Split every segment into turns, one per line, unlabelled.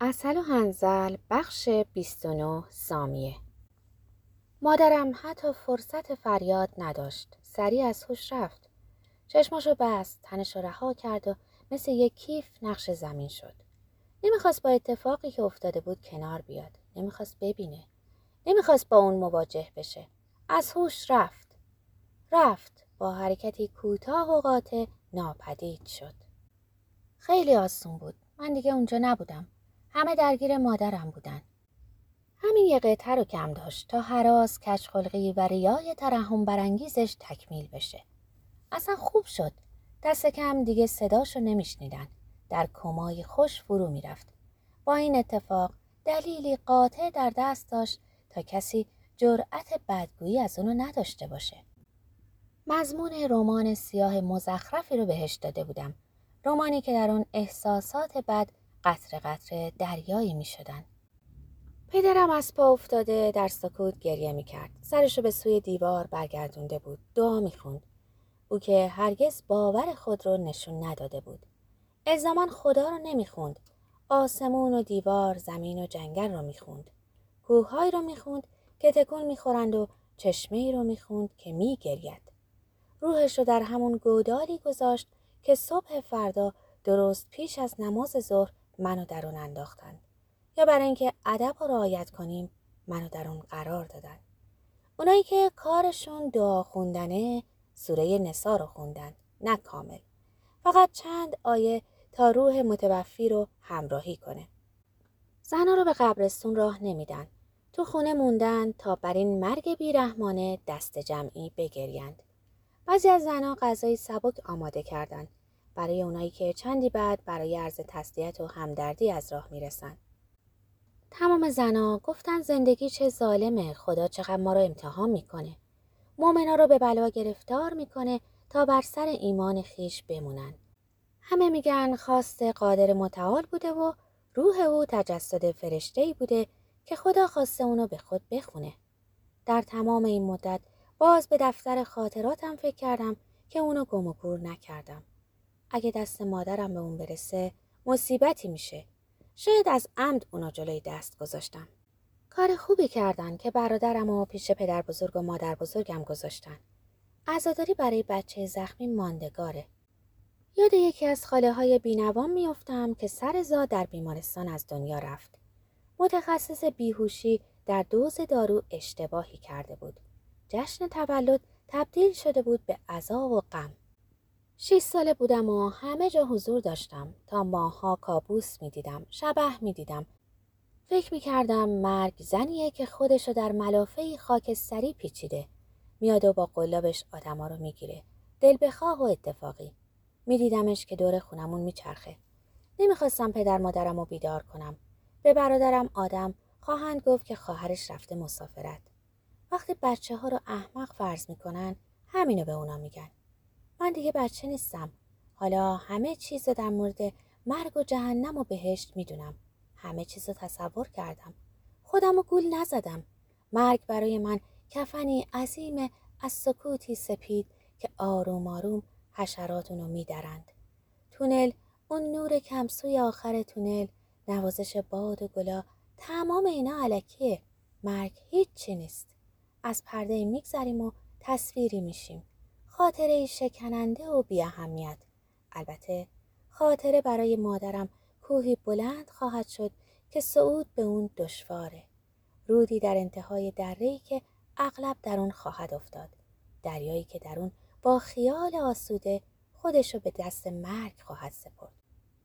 اصل و هنزل بخش 29 سامیه. مادرم حتی فرصت فریاد نداشت. سریع از هوش رفت. چشماشو بست تنشو رها کرد و مثل یک کیف نقش زمین شد. نمی‌خواست با اتفاقی که افتاده بود کنار بیاد. نمی‌خواست ببینه. نمی‌خواست با اون مواجه بشه. از هوش رفت. رفت. با حرکتی کوتاه و قاطع ناپدید شد. خیلی آسون بود. من دیگه اونجا نبودم. همه درگیر مادرم بودن. همین یه قطعه رو کم داشت تا حراس کچخلقی و ریای ترحم برانگیزش تکمیل بشه. اصلا خوب شد. دست کم دیگه صداشو نمیشنیدن. در کمای خوش فرو می‌رفت. با این اتفاق دلیلی قاطع در دست داشت تا کسی جرأت بدگویی از اونو نداشته باشه. مضمون رمان سیاه مزخرفی رو بهش داده بودم. رمانی که در اون احساسات بد قطر قطره دریایی می شدن. پدرم از پا افتاده در سکوت گریه می کرد. سرشو به سوی دیوار برگردونده بود. دعا می خوند. او که هرگز باور خود رو نشون نداده بود. الزامان خدا رو نمی خوند. آسمون و دیوار، زمین و جنگل رو می خوند. کوههایی رو می خوند که تکون می خورند و چشمه ای رو می خوند که می گرید. روحش رو در همون گودالی گذاشت که صبح فردا درست پیش از نماز ظهر منو در اون انداختن. یا برای اینکه ادب رو رعایت کنیم منو در اون قرار دادن. اونایی که کارشون دعا خوندنه سوره نسا رو خوندن نه کامل. فقط چند آیه تا روح متوفی رو همراهی کنه. زنها رو به قبرستون راه نمیدن. تو خونه موندن تا بر این مرگ بیرحمانه دست جمعی بگریند. بعضی از زنها غذای سبک آماده کردند برای اونایی که چندی بعد برای عرض تسلیت و همدردی از راه می‌رسن. تمام زنا گفتن زندگی چه ظالمه خدا چقدر ما رو امتحان می‌کنه. مؤمنا رو به بلا گرفتار می‌کنه تا بر سر ایمان خیش بمونن. همه میگن خواست قادر متعال بوده و روح او تجسد فرشته بوده که خدا خواسته اونو به خود بخونه. در تمام این مدت باز به دفتر خاطراتم فکر کردم که اونو گم و گور نکردم. اگه دست مادرم به اون برسه مصیبتی میشه. شاید از عمد اونا جلوی دست گذاشتم. کار خوبی کردن که برادرم و پیش پدر بزرگ و مادر بزرگم گذاشتن. عزاداری برای بچه زخمی ماندگاره. یاد یکی از خاله های بینوام میافتم که سر زاد در بیمارستان از دنیا رفت. متخصص بیهوشی در دوز دارو اشتباهی کرده بود. جشن تولد تبدیل شده بود به عذاب و غم. شیش ساله بودم و همه جا حضور داشتم. تا ماها کابوس می دیدم شبه می دیدم فکر می کردم مرگ زنیه که خودشو در ملافه خاکستری پیچیده. میاد و با قلابش آدما رو می‌گیره. دل بخواه و اتفاقی. میدیدمش که دور خونمون میچرخه. نمی‌خواستم پدر مادرم رو بیدار کنم. به برادرم آدم خواهند گفت که خواهرش رفته مسافرت. وقتی بچه ها رو احمق فرض می‌کنن همینو به اونا میگن. من دیگه بچه نیستم. حالا همه چیز در مورد مرگ و جهنم و بهشت می‌دونم. همه چیز رو تصور کردم. خودم رو گول نزدم. مرگ برای من کفنی عظیم از سکوتی سپید که آروم آروم حشراتونو میدرند. تونل اون نور کمسوی آخر تونل نوازش باد و گلا تمام اینا علکیه. مرگ هیچی نیست. از پرده میگذریم و تصویری میشیم. خاطره شکننده و بی اهمیت. البته خاطره برای مادرم کوهی بلند خواهد شد که صعود به اون دشواره. رودی در انتهای دره‌ای که اغلب در اون خواهد افتاد. دریایی که در اون با خیال آسوده خودشو به دست مرگ خواهد سپرد.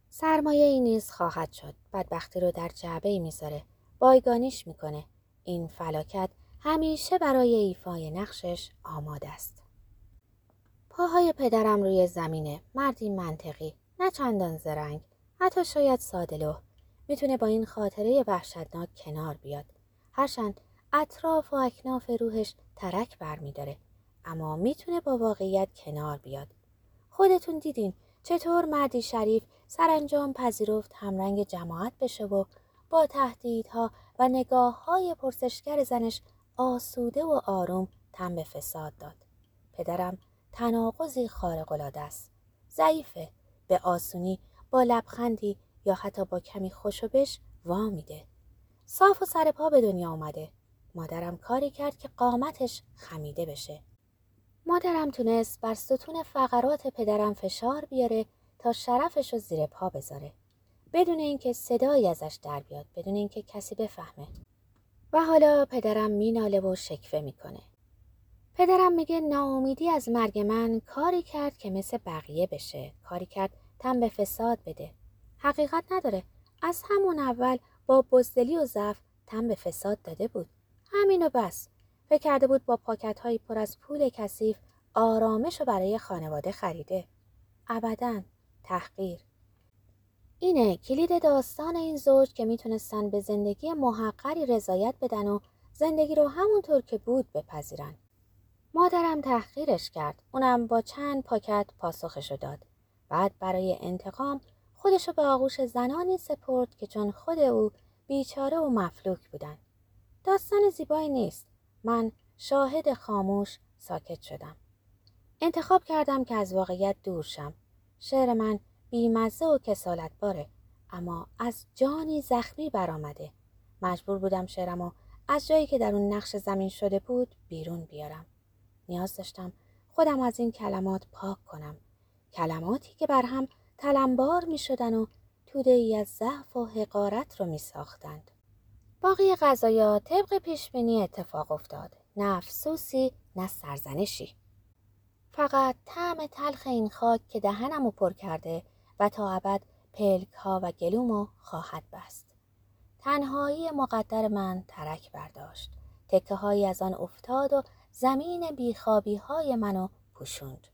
سرمایه ای نیز خواهد شد. بدبختی رو در جعبه ای می‌ذاره. بایگانیش می‌کنه. این فلاکت همیشه برای ایفای نقشش آماده است. پاهای پدرم روی زمینه. مردی منطقی. نه چندان زرنگ. حتی شاید سادلو می‌تونه با این خاطره وحشتناک کنار بیاد. هرچند اطراف و اکناف روحش ترک برمیداره. اما می‌تونه با واقعیت کنار بیاد. خودتون دیدین چطور مردی شریف سرانجام پذیرفت همرنگ جماعت بشه و با تهدیدها و نگاه های پرسشگر زنش آسوده و آروم تن به فساد داد. پدرم تناقضی خارق العاده است. ضعیفه. به آسونی با لبخندی یا حتی با کمی خوشوبش وا میده. صاف و سر پا به دنیا آمده مادرم کاری کرد که قامتش خمیده بشه. مادرم تونست بر ستون فقرات پدرم فشار بیاره تا شرفش رو زیر پا بذاره. بدون اینکه صدایی ازش در بیاد بدون اینکه کسی بفهمه. و حالا پدرم میناله و شکفه می‌کنه. پدرم میگه ناامیدی از مرگ من کاری کرد که مثل بقیه بشه. کاری کرد تن به فساد بده. حقیقت نداره. از همون اول با بزدلی و ضعف تن به فساد داده بود. همینو بس. فکر کرده بود با پاکت هایی پر از پول کثیف آرامش رو برای خانواده خریده. ابدا. تحقیر. اینه. کلید داستان این زوج که می‌تونستن به زندگی محقری رضایت بدن و زندگی رو همونطور که بود بپذیرن. مادرم تحقیرش کرد. اونم با چند پاکت پاسخشو داد. بعد برای انتقام خودشو به آغوش زنانی سپرد که چون خود او بیچاره و مفلوک بودن. داستان زیبایی نیست. من شاهد خاموش ساکت شدم. انتخاب کردم که از واقعیت دور شم. شعر من بیمزه و کسالت باره اما از جانی زخمی برآمده. مجبور بودم شعرم و از جایی که در اون نقش زمین شده بود بیرون بیارم. نیاز داشتم خودم از این کلمات پاک کنم کلماتی که بر هم تلمبار می شدن و توده ای از ضعف و حقارت رو می ساختند. باقی غذایا طبق پیشبینی اتفاق افتاد. نه افسوسی نه سرزنشی. فقط طعم تلخ این خاک که دهنم رو پر کرده و تا ابد پلک ها و گلومو خواهد بست. تنهایی مقدر من ترک برداشت. تکه هایی از آن افتاد و زمین بیخوابی های منو پوشوند.